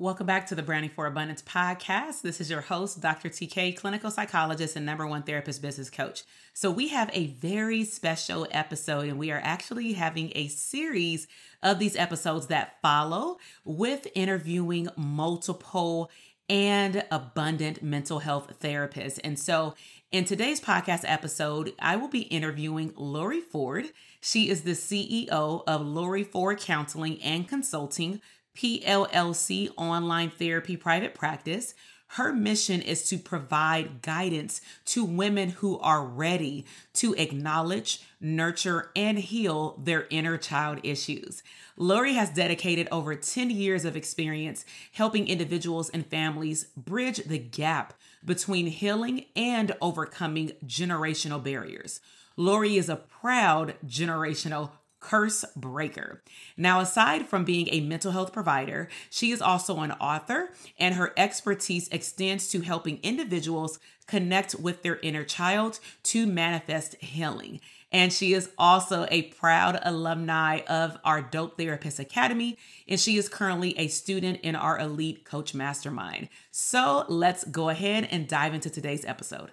Welcome back to the Branding for Abundance podcast. This is your host, Dr. TK, clinical psychologist and number one therapist business coach. So, we have a very special episode, and we are actually having a series of these episodes that follow with interviewing multiple and abundant mental health therapists. And so, in today's podcast episode, I will be interviewing Laurie Ford. She is the CEO of Laurie Ford Counseling and Consulting PLLC online therapy private practice. Her mission is to provide guidance to women who are ready to acknowledge, nurture, and heal their inner child issues. Laurie has dedicated over 10 years of experience helping individuals and families bridge the gap between healing and overcoming generational barriers. Laurie is a proud generational curse breaker. Now, aside from being a mental health provider, she is also an author, and her expertise extends to helping individuals connect with their inner child to manifest healing. And she is also a proud alumni of our Dope Therapist Academy, and she is currently a student in our Elite Coach Mastermind. So let's go ahead and dive into today's episode.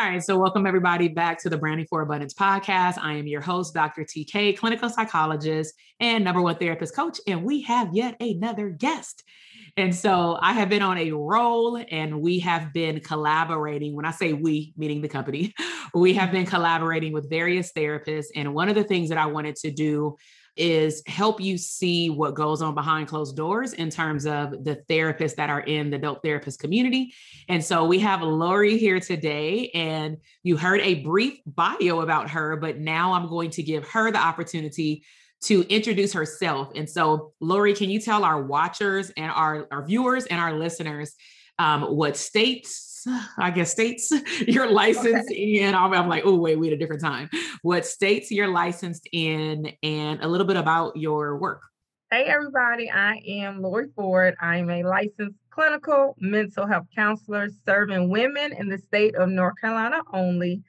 All right, so welcome everybody back to the Branding for Abundance podcast. I am your host, Dr. TK, clinical psychologist and number one therapist coach, and we have yet another guest. And so I have been on a roll and we have been collaborating. When I say we, meaning the company, we have been collaborating with various therapists. And one of the things that I wanted to do is help you see what goes on behind closed doors in terms of the therapists that are in the dope therapist community. And so we have Laurie here today, and you heard a brief bio about her, but now I'm going to give her the opportunity to introduce herself. And so, Laurie, can you tell our watchers and our, our viewers and our listeners um, what states I guess states you're licensed okay. in. I'm, I'm like, oh, wait, we had a different time. What states you're licensed in, and a little bit about your work. Hey, everybody. I am Laurie Ford. I'm a licensed clinical mental health counselor serving women in the state of North Carolina only.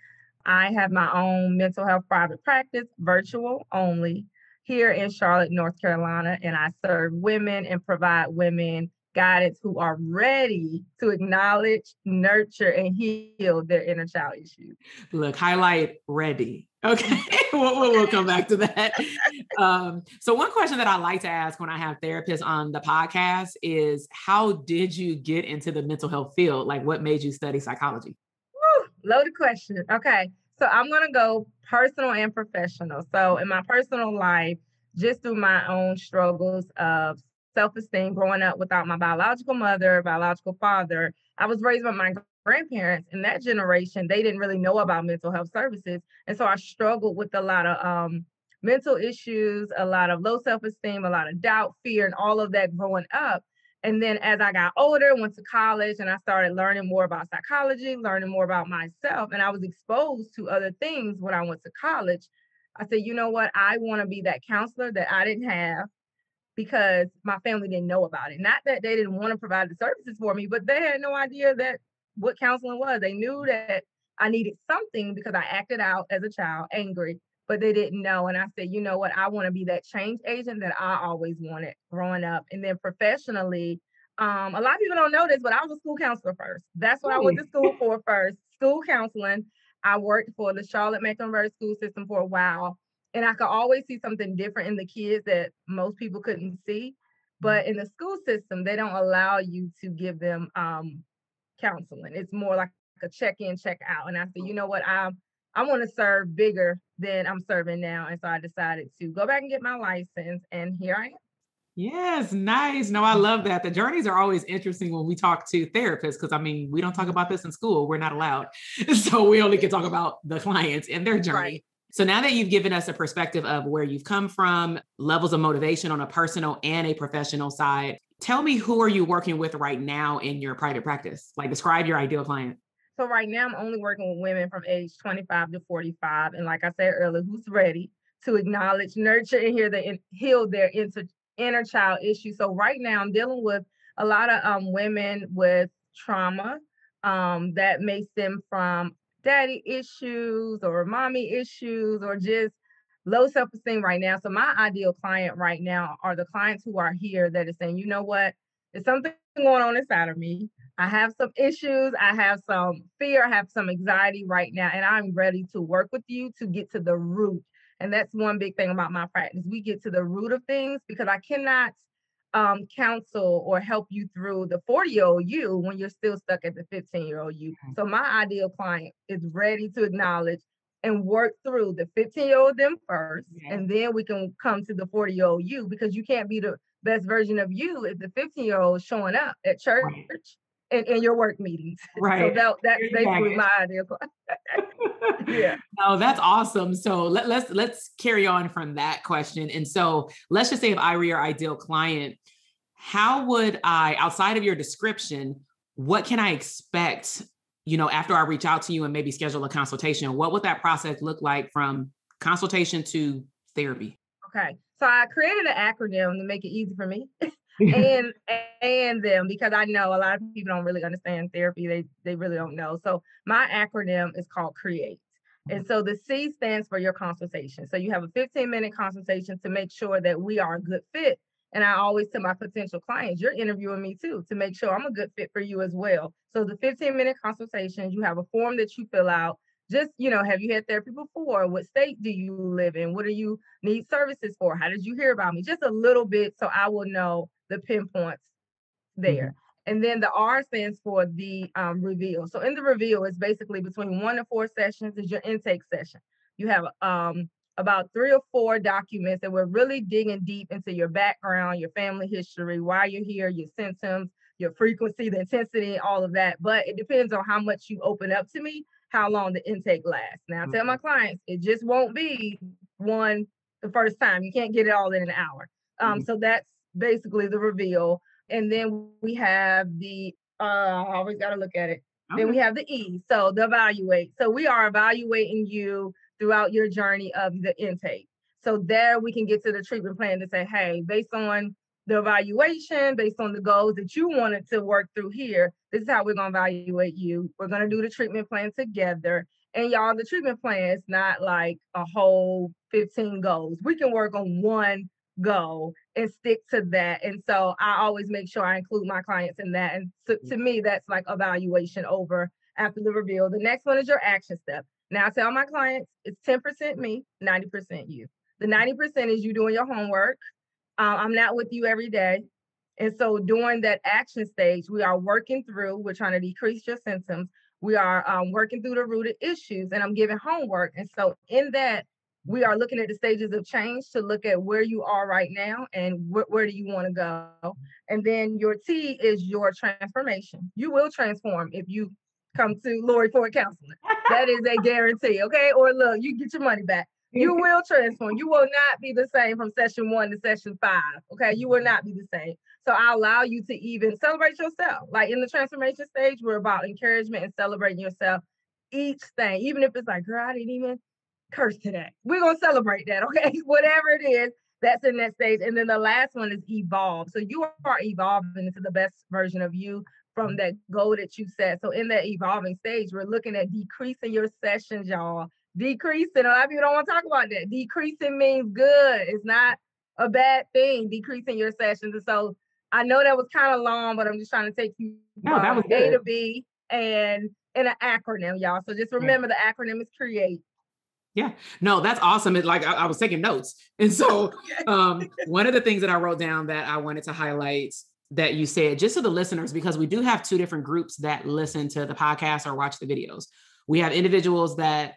I have my own mental health private practice, virtual only, here in Charlotte, North Carolina, and I serve women and provide women guidance who are ready to acknowledge, nurture, and heal their inner child issues. Look, highlight ready. Okay, we'll, we'll, come back to that. Um, so, one question that I like to ask when I have therapists on the podcast is How did you get into the mental health field? Like, what made you study psychology? Woo, loaded question. Okay, so I'm going to go personal and professional. So, in my personal life, just through my own struggles of self esteem growing up without my biological mother, biological father. I was raised by my grandparents in that generation. They didn't really know about mental health services. And so I struggled with a lot of um, mental issues, a lot of low self esteem, a lot of doubt, fear, and all of that growing up. And then as I got older, went to college and I started learning more about psychology, learning more about myself. And I was exposed to other things when I went to college. I said, you know what? I want to be that counselor that I didn't have because my family didn't know about it. Not that they didn't want to provide the services for me, but they had no idea that what counseling was. They knew that I needed something because I acted out as a child angry, but they didn't know. And I said, you know what? I want to be that change agent that I always wanted growing up. And then professionally, um, a lot of people don't know this, but I was a school counselor first. That's what I went to school for first. School counseling. I worked for the Charlotte Mecklenburg school system for a while and I could always see something different in the kids that most people couldn't see. But in the school system, they don't allow you to give them um, counseling. It's more like a check in, check out. And I said, you know what, I I want to serve bigger than I'm serving now, and so I decided to go back and get my license, and here I am. Yes, nice. No, I love that. The journeys are always interesting when we talk to therapists because I mean, we don't talk about this in school. We're not allowed. So we only can talk about the clients and their journey. Right. So now that you've given us a perspective of where you've come from, levels of motivation on a personal and a professional side, tell me who are you working with right now in your private practice? Like describe your ideal client. So right now I'm only working with women from age 25 to 45. And like I said earlier, who's ready to acknowledge, nurture, and hear the heal their inter, inner child issues. So right now I'm dealing with a lot of um, women with trauma um, that may stem from daddy issues or mommy issues or just low self-esteem right now. So my ideal client right now are the clients who are here that is saying, you know what, there's something going on inside of me. I have some issues. I have some fear. I have some anxiety right now, and I'm ready to work with you to get to the root. And that's one big thing about my practice. We get to the root of things because I cannot um, counsel or help you through the 40 year old you when you're still stuck at the 15 year old you. Mm-hmm. So my ideal client is ready to acknowledge and work through the 15 year old them first, yeah. and then we can come to the 40 year old you because you can't be the best version of you if the 15 year old showing up at church and in your work meetings. Right. So that, that's basically my ideal client. yeah. No, that's awesome. So let, let's let's carry on from that question. And so let's just say if I were your ideal client, how would I, outside of your description, what can I expect you know, after I reach out to you and maybe schedule a consultation, what would that process look like from consultation to therapy? Okay. So I created an acronym to make it easy for me and and them because I know a lot of people don't really understand therapy. They they really don't know. So my acronym is called CREATE. And so the C stands for your consultation. So you have a 15 minute consultation to make sure that we are a good fit and I always tell my potential clients, you're interviewing me too to make sure I'm a good fit for you as well. So the 15 minute consultation, you have a form that you fill out. Just, you know, have you had therapy before? What state do you live in? What do you need services for? How did you hear about me? Just a little bit so I will know the pinpoints there. Mm-hmm. And then the R stands for the um, reveal. So in the reveal, it's basically between one to four sessions is your intake session. You have um, about three or four documents that we're really digging deep into your background, your family history, why you're here, your symptoms, your frequency, the intensity, all of that. But it depends on how much you open up to me, how long the intake lasts. Now, I tell my mm-hmm. clients, it just won't be one the first time. You can't get it all in an hour. Um, mm-hmm. So that's basically the reveal. And then we have the, uh, I always got to look at it. Okay. Then we have the E, so the evaluate. So we are evaluating you throughout your journey of the intake. So there we can get to the treatment plan to say, hey, based on the evaluation, based on the goals that you wanted to work through here, this is how we're going to evaluate you. We're going to do the treatment plan together. And y'all, the treatment plan is not like a whole 15 goals. We can work on one goal and stick to that. And so I always make sure I include my clients in that. And to, to me, that's like evaluation over after the reveal. The next one is your action step. Now I tell my clients it's 10% me, 90% you. The 90% is you doing your homework. Uh, I'm not with you every day. And so during that action stage, we are working through, we're trying to decrease your symptoms. We are um, working through the rooted issues and I'm giving homework. And so in that, we are looking at the stages of change to look at where you are right now and wh- where do you want to go. And then your T is your transformation. You will transform if you come to Laurie Ford Counseling. that is a guarantee. Okay. Or look, you get your money back. You will transform. You will not be the same from session one to session five. Okay. You will not be the same. So I allow you to even celebrate yourself. Like in the transformation stage, we're about encouragement and celebrating yourself. Each thing, even if it's like, girl, I didn't even curse today. We're gonna celebrate that, okay? Whatever it is, that's in that stage. And then the last one is evolve. So you are evolving into the best version of you from that goal that you set. So in that evolving stage, we're looking at decreasing your sessions, y'all. Decreasing. A lot of people don't want to talk about that. Decreasing means good. It's not a bad thing. Decreasing your sessions. And so I know that was kind of long, but I'm just trying to take you no, that was A to B and in an acronym, y'all. So just remember the acronym is create. Yeah, no, that's awesome. It like I, I was taking notes, and so um, one of the things that I wrote down that I wanted to highlight that you said, just to the listeners, because we do have two different groups that listen to the podcast or watch the videos. We have individuals that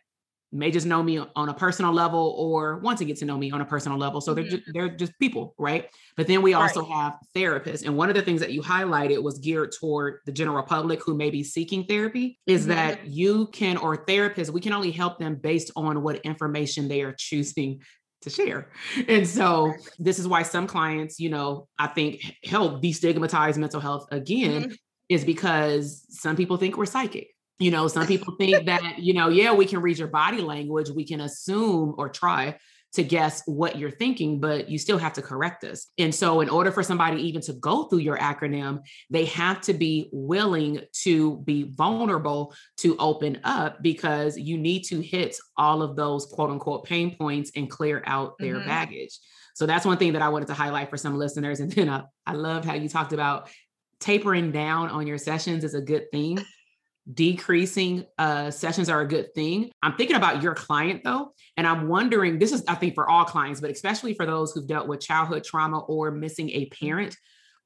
may just know me on a personal level or want to get to know me on a personal level. So mm-hmm. they're just, they're just people, right? But then we also right. have therapists. And one of the things that you highlighted was geared toward the general public who may be seeking therapy is mm-hmm. that you can or therapists, we can only help them based on what information they are choosing to share. And so this is why some clients, you know, I think help destigmatize mental health again mm-hmm. is because some people think we're psychic. You know, some people think that, you know, yeah, we can read your body language, we can assume or try to guess what you're thinking, but you still have to correct us. And so, in order for somebody even to go through your acronym, they have to be willing to be vulnerable to open up because you need to hit all of those quote unquote pain points and clear out their mm-hmm. baggage. So, that's one thing that I wanted to highlight for some listeners. And then I, I loved how you talked about tapering down on your sessions is a good thing decreasing uh, sessions are a good thing. I'm thinking about your client though, and I'm wondering this is, I think, for all clients, but especially for those who've dealt with childhood trauma or missing a parent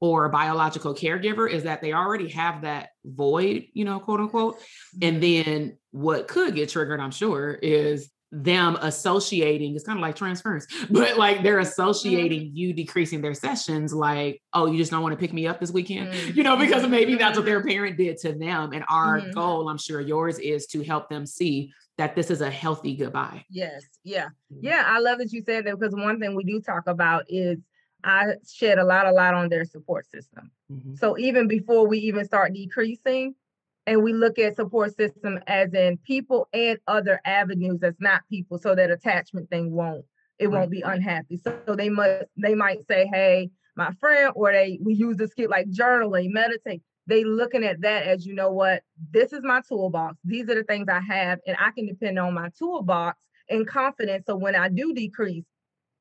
or a biological caregiver, is that they already have that void, you know, quote unquote. And mm-hmm. then what could get triggered, I'm sure, is them associating it's kind of like transference but like they're associating mm-hmm. you decreasing their sessions like oh you just don't want to pick me up this weekend mm-hmm. you know because maybe that's what their parent did to them and our mm-hmm. goal i'm sure yours is to help them see that this is a healthy goodbye yes yeah mm-hmm. yeah i love that you said that because one thing we do talk about is i shed a lot a lot on their support system mm-hmm. so even before we even start decreasing and we look at support system as in people and other avenues that's not people so that attachment thing won't it won't be unhappy. So, so they must they might say hey my friend or they we use the skill like journaling meditate. They looking at that as you know what? This is my toolbox. These are the things i have and i can depend on my toolbox and confidence. So when i do decrease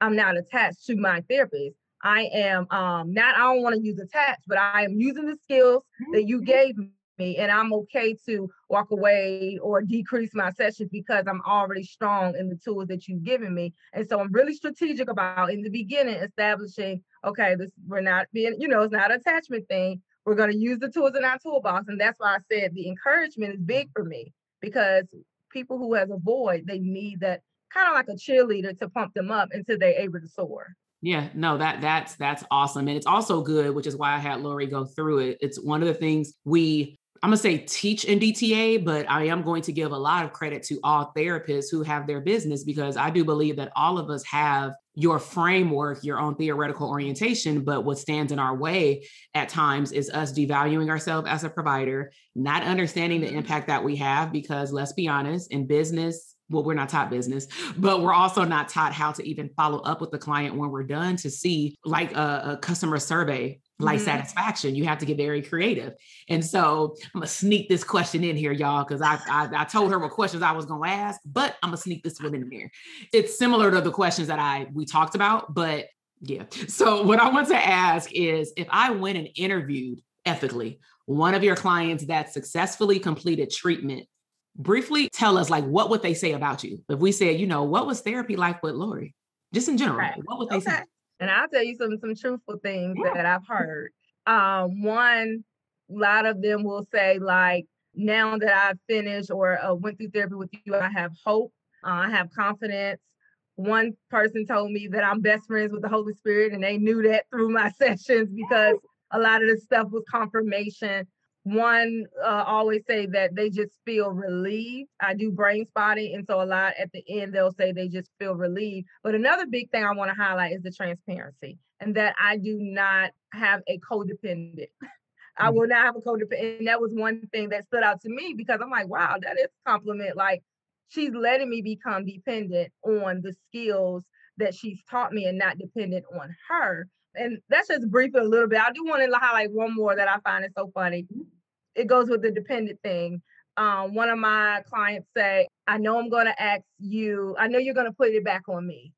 i'm not attached to my therapist. I am um not i don't want to use attached but i am using the skills that you mm-hmm. gave me and I'm okay to walk away or decrease my sessions because I'm already strong in the tools that you've given me. And so I'm really strategic about in the beginning establishing, okay, this we're not being, you know, it's not an attachment thing. We're going to use the tools in our toolbox. And that's why I said the encouragement is big for me because people who has a void, they need that kind of like a cheerleader to pump them up until they're able to soar. Yeah, no, that that's that's awesome. And it's also good, which is why I had Laurie go through it. It's one of the things we I'm gonna say teach in DTA, but I am going to give a lot of credit to all therapists who have their business because I do believe that all of us have your framework, your own theoretical orientation. But what stands in our way at times is us devaluing ourselves as a provider, not understanding the mm-hmm. impact that we have. Because let's be honest, in business, well, we're not taught business, but we're also not taught how to even follow up with the client when we're done to see like a, a customer survey like mm-hmm. satisfaction. You have to get very creative. And so I'm gonna sneak this question in here, y'all, because I, I, I told her what questions I was gonna ask, but I'm gonna sneak this one in there. It's similar to the questions that I we talked about, but yeah. So what I want to ask is if I went and interviewed ethically one of your clients that successfully completed treatment, briefly tell us like what would they say about you? If we said, you know, what was therapy like with Laurie? Just in general, right. what would they okay. say? And I'll tell you some some truthful things yeah. that I've heard. Um, one, a lot of them will say like, now that I've finished or uh, went through therapy with you, I have hope. Uh, I have confidence. One person told me that I'm best friends with the Holy Spirit, and they knew that through my sessions because a lot of the stuff was confirmation one uh, always say that they just feel relieved. I do brain spotting, and so a lot at the end they'll say they just feel relieved. But another big thing I want to highlight is the transparency, and that I do not have a codependent. I mm-hmm. will not have a codependent. And that was one thing that stood out to me because I'm like, wow, that is a compliment. Like she's letting me become dependent on the skills that she's taught me and not dependent on her. And that's just briefly a little bit. I do want to highlight one more that I find is so funny. Mm-hmm it goes with the dependent thing. Um, one of my clients say, I know I'm going to ask you, I know you're going to put it back on me.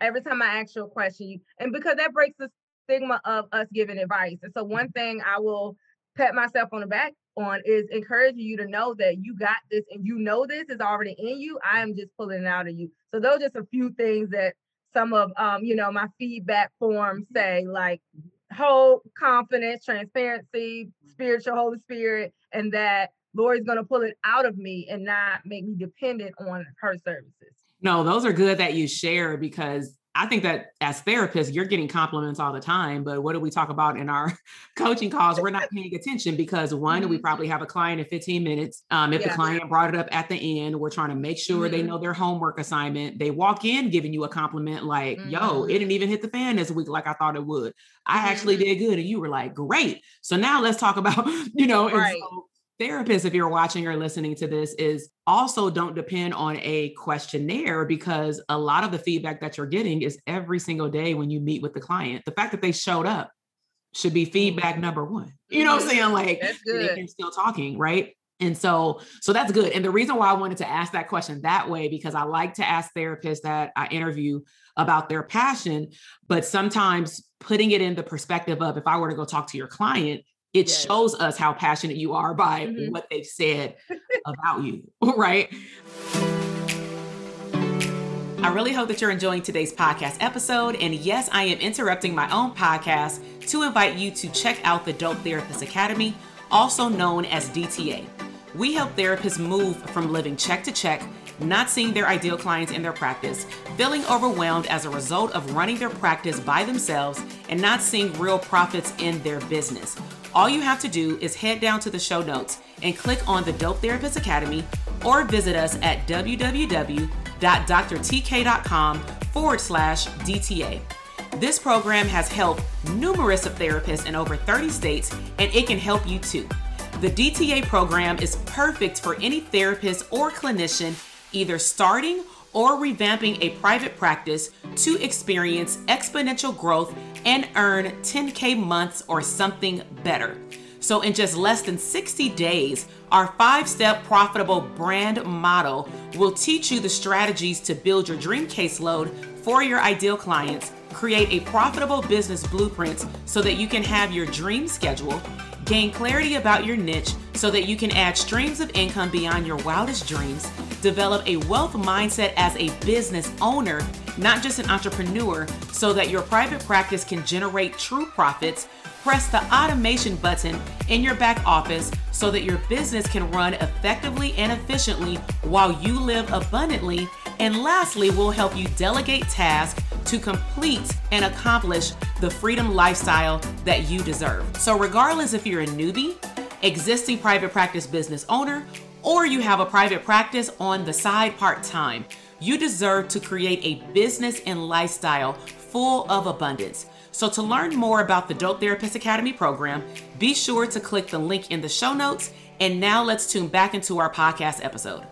Every time I ask you a question, you, and because that breaks the stigma of us giving advice. And so, one thing I will pat myself on the back on is encouraging you to know that you got this and you know this is already in you. I am just pulling it out of you. So, those are just a few things that some of um, you know, my feedback forms say, like, hope, confidence, transparency, spiritual Holy Spirit, and that Laurie's going to pull it out of me and not make me dependent on her services. No, those are good that you share because I think that as therapists, you're getting compliments all the time. But what do we talk about in our coaching calls? We're not paying attention because one, mm-hmm. we probably have a client in 15 minutes. Um, if yeah. the client brought it up at the end, we're trying to make sure mm-hmm. they know their homework assignment. They walk in giving you a compliment like, mm-hmm. yo, it didn't even hit the fan this week like I thought it would. I actually mm-hmm. did good. And you were like, great. So now let's talk about, you know, right. so therapists, if you're watching or listening to this, is also don't depend on a questionnaire because a lot of the feedback that you're getting is every single day when you meet with the client. The fact that they showed up should be feedback mm-hmm. number one. You know what I'm saying? Like they're still talking, right? And so, so that's good. And the reason why I wanted to ask that question that way, because I like to ask therapists that I interview about their passion, but sometimes putting it in the perspective of if I were to go talk to your client, it yes. shows us how passionate you are by mm-hmm. what they've said about you, right? I really hope that you're enjoying today's podcast episode. And yes, I am interrupting my own podcast to invite you to check out the Dope Therapist Academy, also known as DTA. We help therapists move from living check to check not seeing their ideal clients in their practice, feeling overwhelmed as a result of running their practice by themselves, and not seeing real profits in their business. All you have to do is head down to the show notes and click on the Dope Therapist Academy or visit us at www.drtk.com forward slash DTA. This program has helped numerous of therapists in over 30 states, and it can help you too. The DTA program is perfect for any therapist or clinician either starting or revamping a private practice to experience exponential growth and earn 10K months or something better. So, in just less than 60 days, our five step profitable brand model will teach you the strategies to build your dream caseload for your ideal clients, create a profitable business blueprint so that you can have your dream schedule, gain clarity about your niche so that you can add streams of income beyond your wildest dreams develop a wealth mindset as a business owner, not just an entrepreneur, so that your private practice can generate true profits. Press the automation button in your back office so that your business can run effectively and efficiently while you live abundantly. And lastly, we'll help you delegate tasks to complete and accomplish the freedom lifestyle that you deserve. So, regardless if you're a newbie, existing private practice business owner, or you have a private practice on the side part time. You deserve to create a business and lifestyle full of abundance. So, to learn more about the Dope Therapist Academy program, be sure to click the link in the show notes. And now let's tune back into our podcast episode.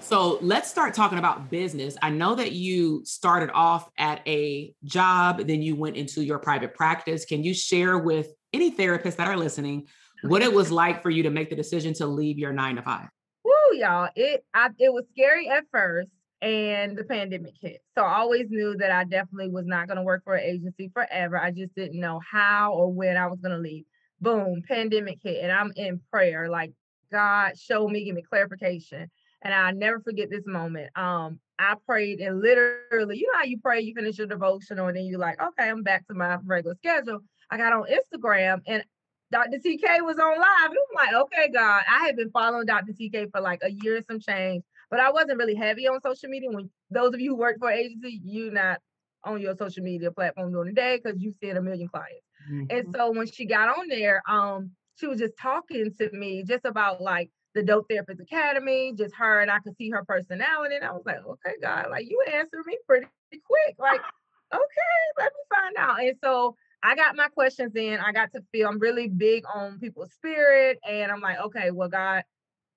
So, let's start talking about business. I know that you started off at a job, then you went into your private practice. Can you share with any therapists that are listening what it was like for you to make the decision to leave your nine to five. Woo, y'all. It I, it was scary at first and the pandemic hit. So I always knew that I definitely was not going to work for an agency forever. I just didn't know how or when I was going to leave. Boom, pandemic hit and I'm in prayer like God show me, give me clarification. And I never forget this moment. Um, I prayed and literally, you know how you pray, you finish your devotional, and then you're like, okay, I'm back to my regular schedule. I got on Instagram and Dr. TK was on live. And I'm like, okay, God, I had been following Dr. TK for like a year and some change, but I wasn't really heavy on social media. When those of you who work for agency, you're not on your social media platform during the day because you see a million clients. Mm-hmm. And so when she got on there, um, she was just talking to me just about like the Dope Therapist Academy, just her and I could see her personality. And I was like, okay, God, like you answered me pretty quick. Like, okay, let me find out. And so I got my questions in. I got to feel I'm really big on people's spirit. And I'm like, okay, well, God,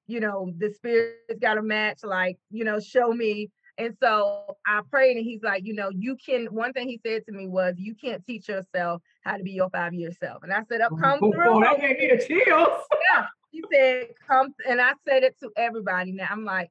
you know, the spirit's got to match, like, you know, show me. And so I prayed, and he's like, you know, you can. One thing he said to me was, you can't teach yourself how to be your five year self. And I said, up, come oh, through. Oh, that gave me the chills. yeah. He said, come. And I said it to everybody. Now I'm like,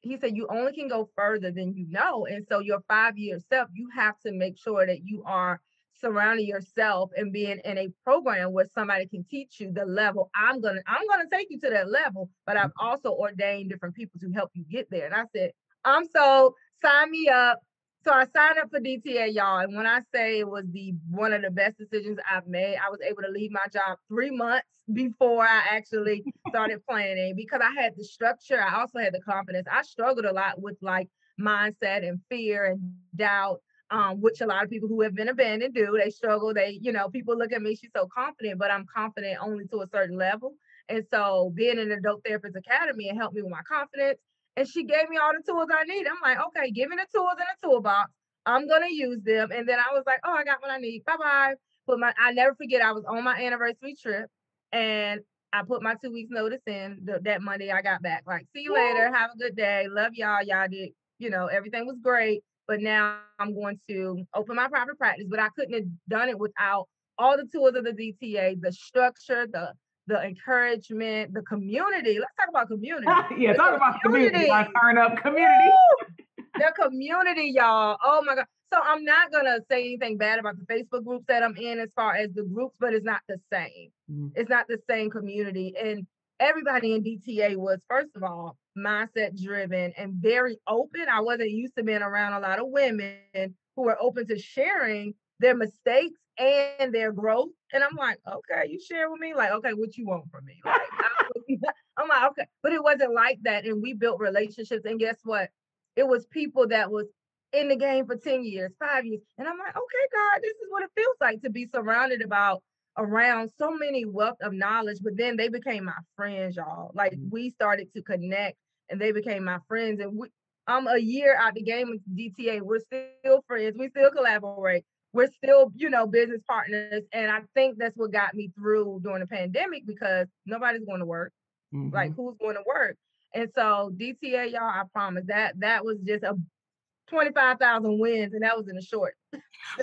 he said, you only can go further than you know. And so your five year self, you have to make sure that you are surrounding yourself and being in a program where somebody can teach you the level. I'm gonna i'm gonna take you to that level but i've mm-hmm. also ordained different people to help you get there. And i said i'm so sign me up. So i signed up for dta y'all and when i say it was the one of the best decisions i've made i was able to leave my job three months before i actually started planning because i had the structure i also had the confidence. I struggled a lot with like mindset and fear and doubt um, which a lot of people who have been abandoned do. They struggle. They, you know, people look at me, she's so confident, but I'm confident only to a certain level. And so being in the Dope Therapist Academy, it helped me with my confidence. And she gave me all the tools I need. I'm like, okay, give me the tools in a toolbox. I'm gonna use them. And then I was like, oh, I got what I need. Bye bye. But my, I never forget. I was on my anniversary trip, and I put my two weeks notice in the, that Monday. I got back. Like, see you later. Have a good day. Love y'all. Y'all did. You know, everything was great. But now I'm going to open my private practice. But I couldn't have done it without all the tools of the DTA, the structure, the the encouragement, the community. Let's talk about community. yeah, the talk about community. My turn up community. the community, y'all. Oh my God. So I'm not gonna say anything bad about the Facebook groups that I'm in as far as the groups, but it's not the same. Mm-hmm. It's not the same community. And everybody in DTA was, first of all, mindset driven and very open. I wasn't used to being around a lot of women who were open to sharing their mistakes and their growth. And I'm like, okay, you share with me? Like, okay, what you want from me? Like, I'm like, okay. But it wasn't like that. And we built relationships. And guess what? It was people that was in the game for 10 years, five years. And I'm like, okay, God, this is what it feels like to be surrounded about around so many wealth of knowledge. But then they became my friends, y'all. Like mm-hmm. we started to connect and they became my friends. And we, I'm a year out the game with DTA. We're still friends. We still collaborate we're still, you know, business partners. And I think that's what got me through during the pandemic because nobody's going to work. Mm-hmm. Like who's going to work? And so DTA, y'all, I promise that that was just a 25,000 wins and that was in a short.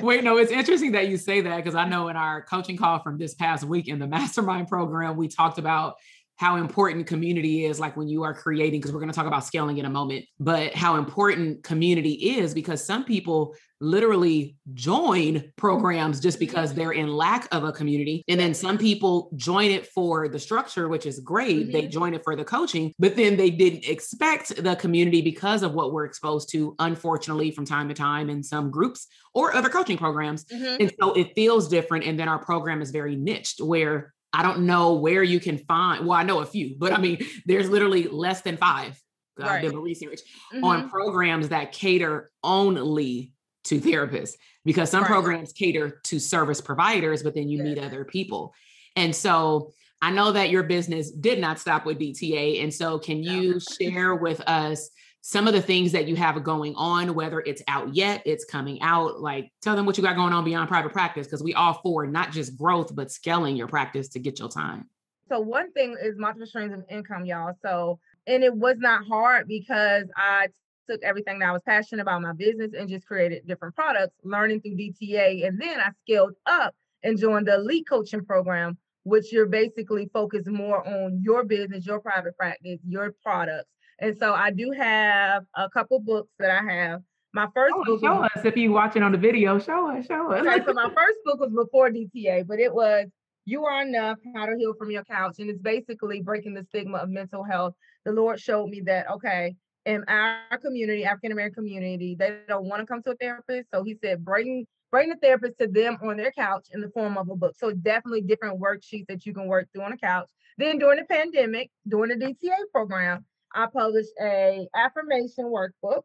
Wait, no, it's interesting that you say that because I know in our coaching call from this past week in the mastermind program, we talked about how important community is like when you are creating because we're going to talk about scaling in a moment but how important community is because some people literally join programs just because they're in lack of a community and then some people join it for the structure which is great mm-hmm. they join it for the coaching but then they didn't expect the community because of what we're exposed to unfortunately from time to time in some groups or other coaching programs mm-hmm. and so it feels different and then our program is very niched where I don't know where you can find, well, I know a few, but I mean, there's literally less than five. Uh, right. I've research mm-hmm. on programs that cater only to therapists because some right. programs cater to service providers, but then you meet other people. And so I know that your business did not stop with DTA. And so can you share with us some of the things that you have going on, whether it's out yet, it's coming out. Like, tell them what you got going on beyond private practice, because we all for not just growth, but scaling your practice to get your time. So, one thing is multiple streams of income, y'all. So, and it was not hard because I took everything that I was passionate about my business and just created different products, learning through DTA. And then I scaled up and joined the elite coaching program, which you're basically focused more on your business, your private practice, your products and so I do have a couple books that I have. My first oh, book show was, us if you watching on the video. Show us, show us. Okay, so my first book was before DTA, but it was You Are Enough: How to Heal from Your Couch, and it's basically breaking the stigma of mental health. The Lord showed me that okay, in our community, African American community, they don't want to come to a therapist. So He said, bring bring the therapist to them on their couch in the form of a book. So definitely different worksheets that you can work through on a couch. Then during the pandemic, during the DTA program, I published a affirmation workbook.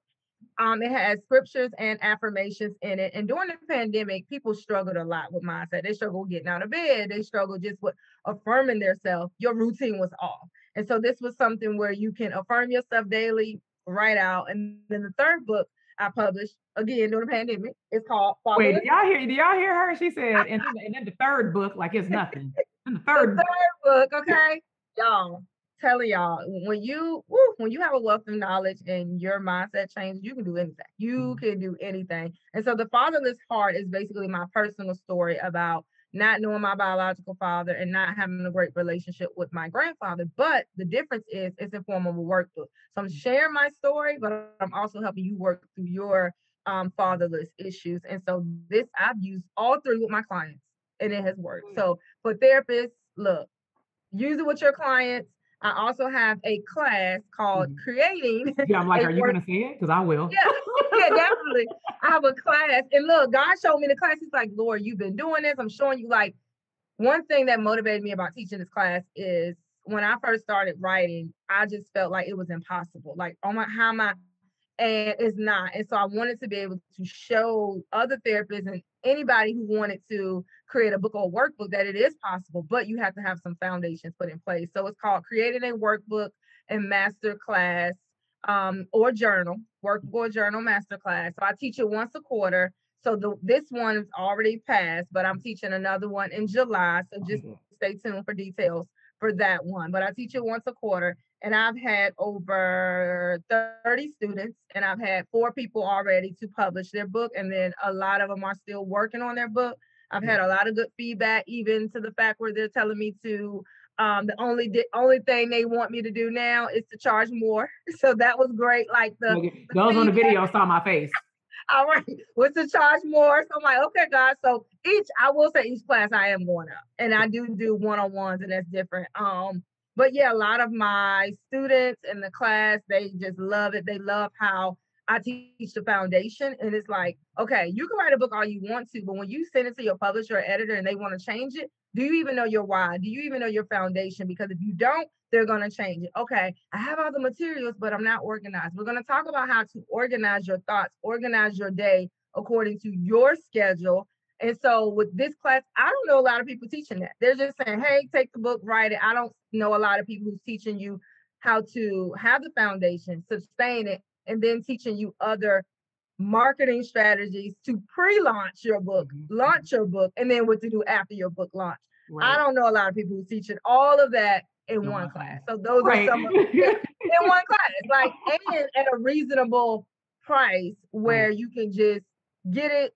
Um, it has scriptures and affirmations in it. And during the pandemic, people struggled a lot with mindset. They struggled getting out of bed. They struggled just with affirming themselves. Your routine was off. And so this was something where you can affirm yourself daily, write out. And then the third book I published again during the pandemic is called Father Wait, did y'all hear did y'all hear her? She said, and then, and then the third book, like it's nothing. And the third, the third book, okay. Y'all, telling y'all when you woo, when you have a wealth of knowledge and your mindset changes, you can do anything. You mm-hmm. can do anything. And so the fatherless heart is basically my personal story about not knowing my biological father and not having a great relationship with my grandfather. But the difference is it's in form of a workbook. So I'm mm-hmm. sharing my story, but I'm also helping you work through your um, fatherless issues. And so this I've used all three with my clients and it has worked. So for therapists, look, use it with your clients I also have a class called mm-hmm. Creating. Yeah, I'm like, are you going to say it? Because I will. Yeah, yeah, definitely. I have a class. And look, God showed me the class. He's like, Lord, you've been doing this. I'm showing you like one thing that motivated me about teaching this class is when I first started writing, I just felt like it was impossible. Like, oh my, how am I and it's not. And so I wanted to be able to show other therapists and anybody who wanted to create a book or a workbook that it is possible, but you have to have some foundations put in place. So it's called Creating a Workbook and Master Class um, or Journal, Workbook or Journal Master Class. So I teach it once a quarter. So the, this one is already passed, but I'm teaching another one in July. So just stay tuned for details for that one. But I teach it once a quarter and I've had over 30 students and I've had four people already to publish their book and then a lot of them are still working on their book. I've had a lot of good feedback even to the fact where they're telling me to um, the only di- only thing they want me to do now is to charge more. So that was great. Like the, the those on the video saw my face. All right, was to charge more? So I'm like, okay, guys. So each, I will say each class I am going up, and I do do one on ones, and that's different. Um, but yeah, a lot of my students in the class, they just love it. They love how I teach the foundation. And it's like, okay, you can write a book all you want to, but when you send it to your publisher or editor and they want to change it, do you even know your why? Do you even know your foundation? Because if you don't, they're going to change it. Okay, I have all the materials, but I'm not organized. We're going to talk about how to organize your thoughts, organize your day according to your schedule and so with this class, I don't know a lot of people teaching that. They're just saying, hey, take the book, write it. I don't know a lot of people who's teaching you how to have the foundation, sustain it, and then teaching you other marketing strategies to pre-launch your book, mm-hmm. launch your book, and then what to do after your book launch. Right. I don't know a lot of people who's teaching all of that in one class. So those right. are some of in one class, like and at a reasonable price where you can just get it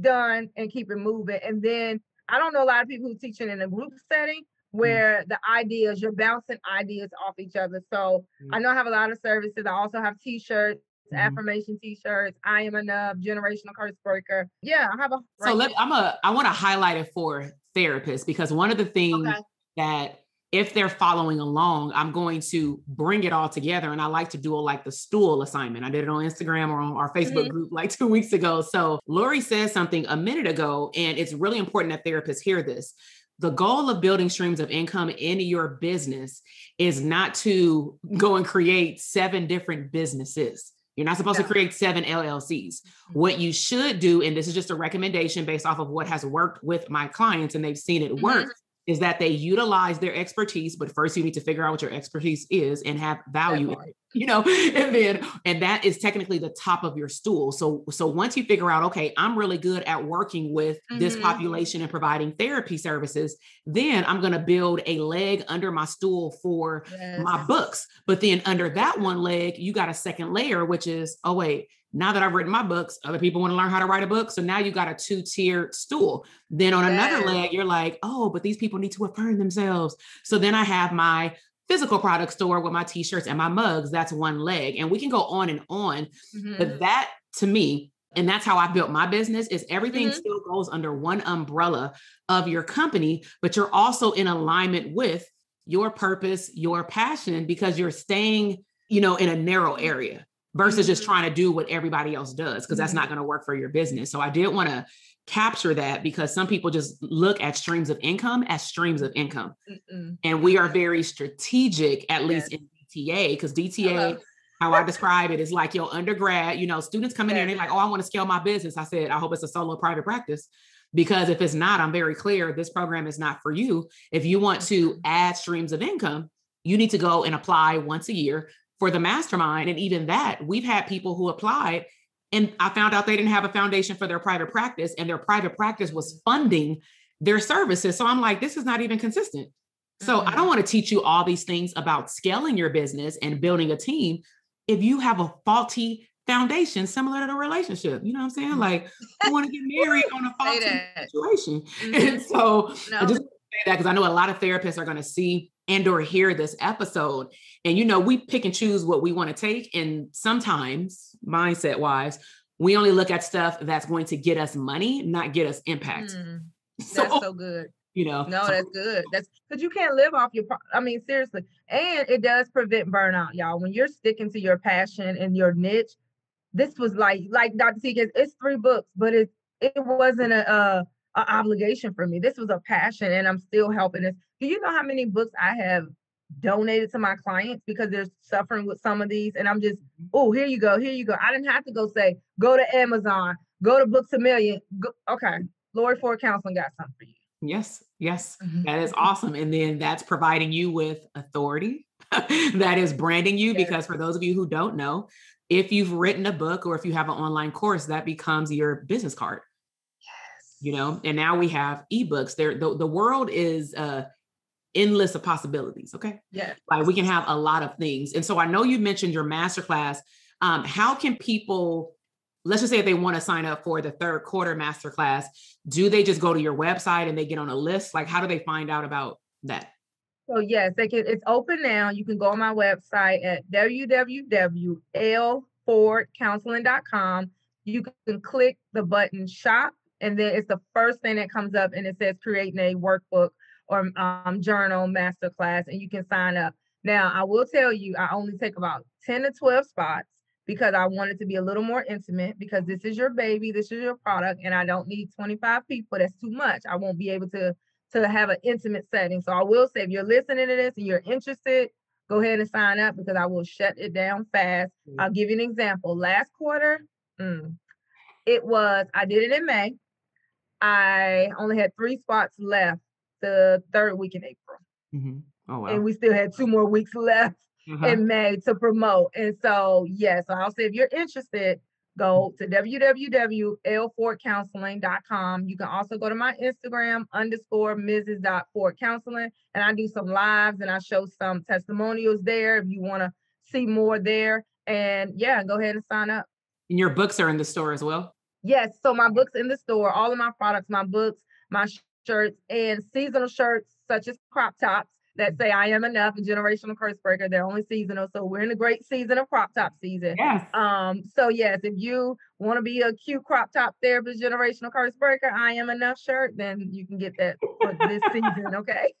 done and keep it moving. And then I don't know a lot of people who teaching in a group setting mm. Where mm. the ideas, you're bouncing ideas off each other. So mm. I know I have a lot of services. I also have t-shirts, mm. affirmation t-shirts, I am enough, generational curse breaker. Yeah, I have a right so let, I'm a I want to highlight it for therapists because one of the things okay. that if they're following along, I'm going to bring it all together. And I like to do a like the stool assignment. I did it on Instagram or on our Facebook mm-hmm. group like two weeks ago. So Laurie said something a minute ago, and it's really important that therapists hear this. The goal of building streams of income in your business is not to go and create seven different businesses. You're not supposed to create seven LLCs. What you should do, and this is just a recommendation based off of what has worked with my clients and they've seen it work, mm-hmm is that they utilize their expertise, but first you need to figure out what your expertise is and have value, you know, and then and that is technically the top of your stool. So so once you figure out, okay, I'm really good at working with mm-hmm. this population and providing therapy services, then I'm going to build a leg under my stool for yes. my books. But then under that one leg, you got a second layer, which is, oh wait, now that I've written my books, other people want to learn how to write a book. So now you got a two tiered stool. Then on another leg, you're like, oh, but these people need to affirm themselves. So then I have my physical product store with my t shirts and my mugs. That's one leg. And we can go on and on. Mm-hmm. But that to me, and that's how I built my business is everything mm-hmm. still goes under one umbrella of your company, but you're also in alignment with your purpose, your passion, because you're staying, you know, in a narrow area versus just mm-hmm. trying to do what everybody else does because that's not mm-hmm. going to work for your business. So I did want to capture that because some people just look at streams of income as streams of income. Mm-mm. And we are very strategic, at yes. least in DTA, because DTA, how I describe it, is like your undergrad, you know, students come in here and they're like, oh, I want to scale my business. I said, I hope it's a solo private practice. Because if it's not, I'm very clear this program is not for you. If you want to mm-hmm. add streams of income, you need to go and apply once a year for the mastermind. And even that, we've had people who applied and I found out they didn't have a foundation for their private practice and their private practice was funding their services. So I'm like, this is not even consistent. So mm-hmm. I don't want to teach you all these things about scaling your business and building a team if you have a faulty foundation similar to a relationship. You know what I'm saying? Like you want to get married on a faulty situation. Mm-hmm. And so no. I just that because I know a lot of therapists are going to see and or hear this episode. And you know we pick and choose what we want to take and sometimes mindset wise we only look at stuff that's going to get us money not get us impact. Mm, that's so, good. you know no so, that's good. That's because you can't live off your i mean seriously. And it does prevent burnout y'all. When you're sticking to your passion and your niche this was like like dr t gets it's three books but it it wasn't a, a, a obligation for me this was a passion and i'm still helping this do you know how many books I have donated to my clients because they're suffering with some of these. And I'm just, oh, here you go, here you go. I didn't have to go say, go to Amazon, go to Books a Million. Go, okay, Laurie Ford Counseling got something for you. Yes, yes, mm-hmm. that is awesome. And then that's providing you with authority. that is branding you yes. because for those of you who don't know, if you've written a book or if you have an online course, that becomes your business card. You know, and now we have ebooks. There, the, the world is uh endless of possibilities. Okay. Yeah. Like we can have a lot of things. And so I know you mentioned your masterclass. Um, how can people, let's just say if they want to sign up for the third quarter masterclass, do they just go to your website and they get on a list? Like, how do they find out about that? So yes, they can, it's open now. You can go on my website at www.lfordcounseling.com. You can click the button shop, and then it's the first thing that comes up, and it says creating a workbook or um, journal masterclass, and you can sign up. Now, I will tell you, I only take about 10 to 12 spots because I want it to be a little more intimate because this is your baby, this is your product, and I don't need 25 people. That's too much. I won't be able to to have an intimate setting. So I will say if you're listening to this and you're interested, go ahead and sign up because I will shut it down fast. Mm-hmm. I'll give you an example. Last quarter, mm, it was, I did it in May. I only had three spots left the third week in April. Mm-hmm. Oh, wow. And we still had two more weeks left uh-huh. in May to promote. And so, yes, yeah, so I'll say if you're interested, go to www.lfordcounseling.com. You can also go to my Instagram underscore Mrs. Ford Counseling, and I do some lives and I show some testimonials there if you want to see more there. And yeah, go ahead and sign up. And your books are in the store as well? Yes. So my books in the store, all of my products, my books, my shirts and seasonal shirts such as crop tops that say I am enough a generational curse breaker. They're only seasonal. So we're in a great season of crop top season. Yes. Um, so yes, if you want to be a cute crop top therapist, generational curse breaker, I am enough shirt, then you can get that for this season. Okay.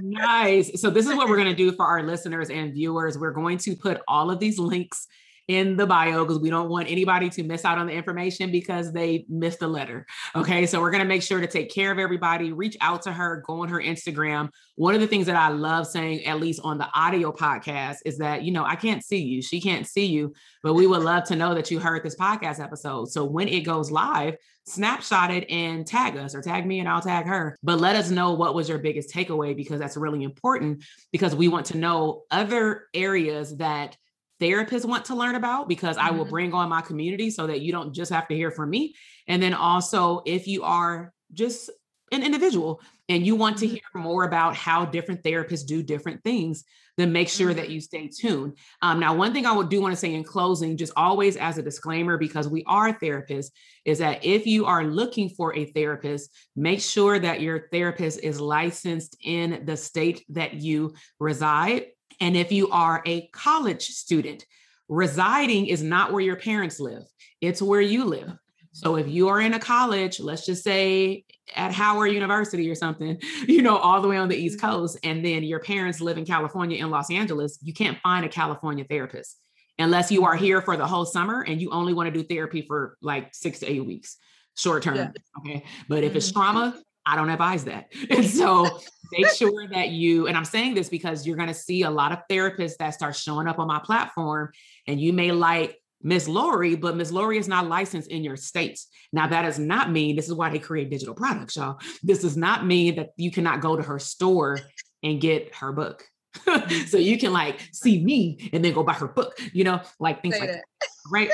nice. So this is what we're going to do for our listeners and viewers. We're going to put all of these links in the bio because we don't want anybody to miss out on the information because they missed a letter. Okay. So we're going to make sure to take care of everybody, reach out to her, go on her Instagram. One of the things that I love saying, at least on the audio podcast, is that, you know, I can't see you. She can't see you, but we would love to know that you heard this podcast episode. So when it goes live, snapshot it and tag us or tag me and I'll tag her. But let us know what was your biggest takeaway because that's really important because we want to know other areas that therapists want to learn about because mm-hmm. I will mm-hmm. bring on my community so that you don't just have to hear from me. And then also, if you are just an individual and you want to mm-hmm. hear more about how different therapists do different things, then make sure that mm-hmm. you stay tuned. Um, now, one thing I would do want to say in closing, just always as a disclaimer, because we are therapists, is that if you are looking for a therapist, make sure that your therapist is licensed in the state that you reside and if you are a college student, residing is not where your parents live, it's where you live. So if you are in a college, let's just say at Howard University or something, you know, all the way on the East mm-hmm. Coast, and then your parents live in California in Los Angeles, you can't find a California therapist unless you are here for the whole summer and you only want to do therapy for like six to eight weeks, short term. Yeah. Okay. But if mm-hmm. it's trauma, I don't advise that. And so make sure that you, and I'm saying this because you're going to see a lot of therapists that start showing up on my platform, and you may like Miss Laurie, but Miss Laurie is not licensed in your state. Now, that does not mean this is why they create digital products, y'all. This does not mean that you cannot go to her store and get her book. so you can like see me and then go buy her book, you know, like things say like that. that. Right.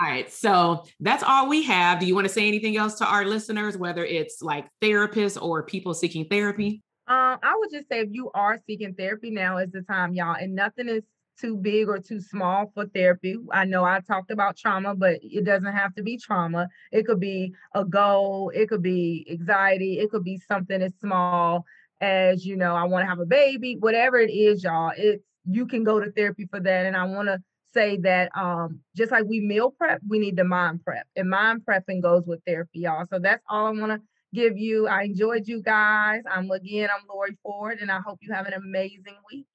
all right. So that's all we have. Do you want to say anything else to our listeners, whether it's like therapists or people seeking therapy? Um, I would just say if you are seeking therapy, now is the time, y'all, and nothing is too big or too small for therapy. I know I talked about trauma, but it doesn't have to be trauma. It could be a goal, it could be anxiety, it could be something as small as, you know, I want to have a baby, whatever it is, y'all. It's you can go to therapy for that. And I want to say that um just like we meal prep, we need to mind prep. And mind prepping goes with therapy, y'all. So that's all I want to give you. I enjoyed you guys. I'm again, I'm Laurie Ford, and I hope you have an amazing week.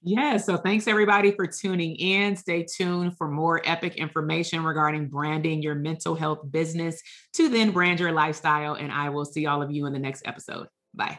Yeah, so thanks everybody for tuning in. Stay tuned for more epic information regarding branding your mental health business to then brand your lifestyle. And I will see all of you in the next episode. Bye.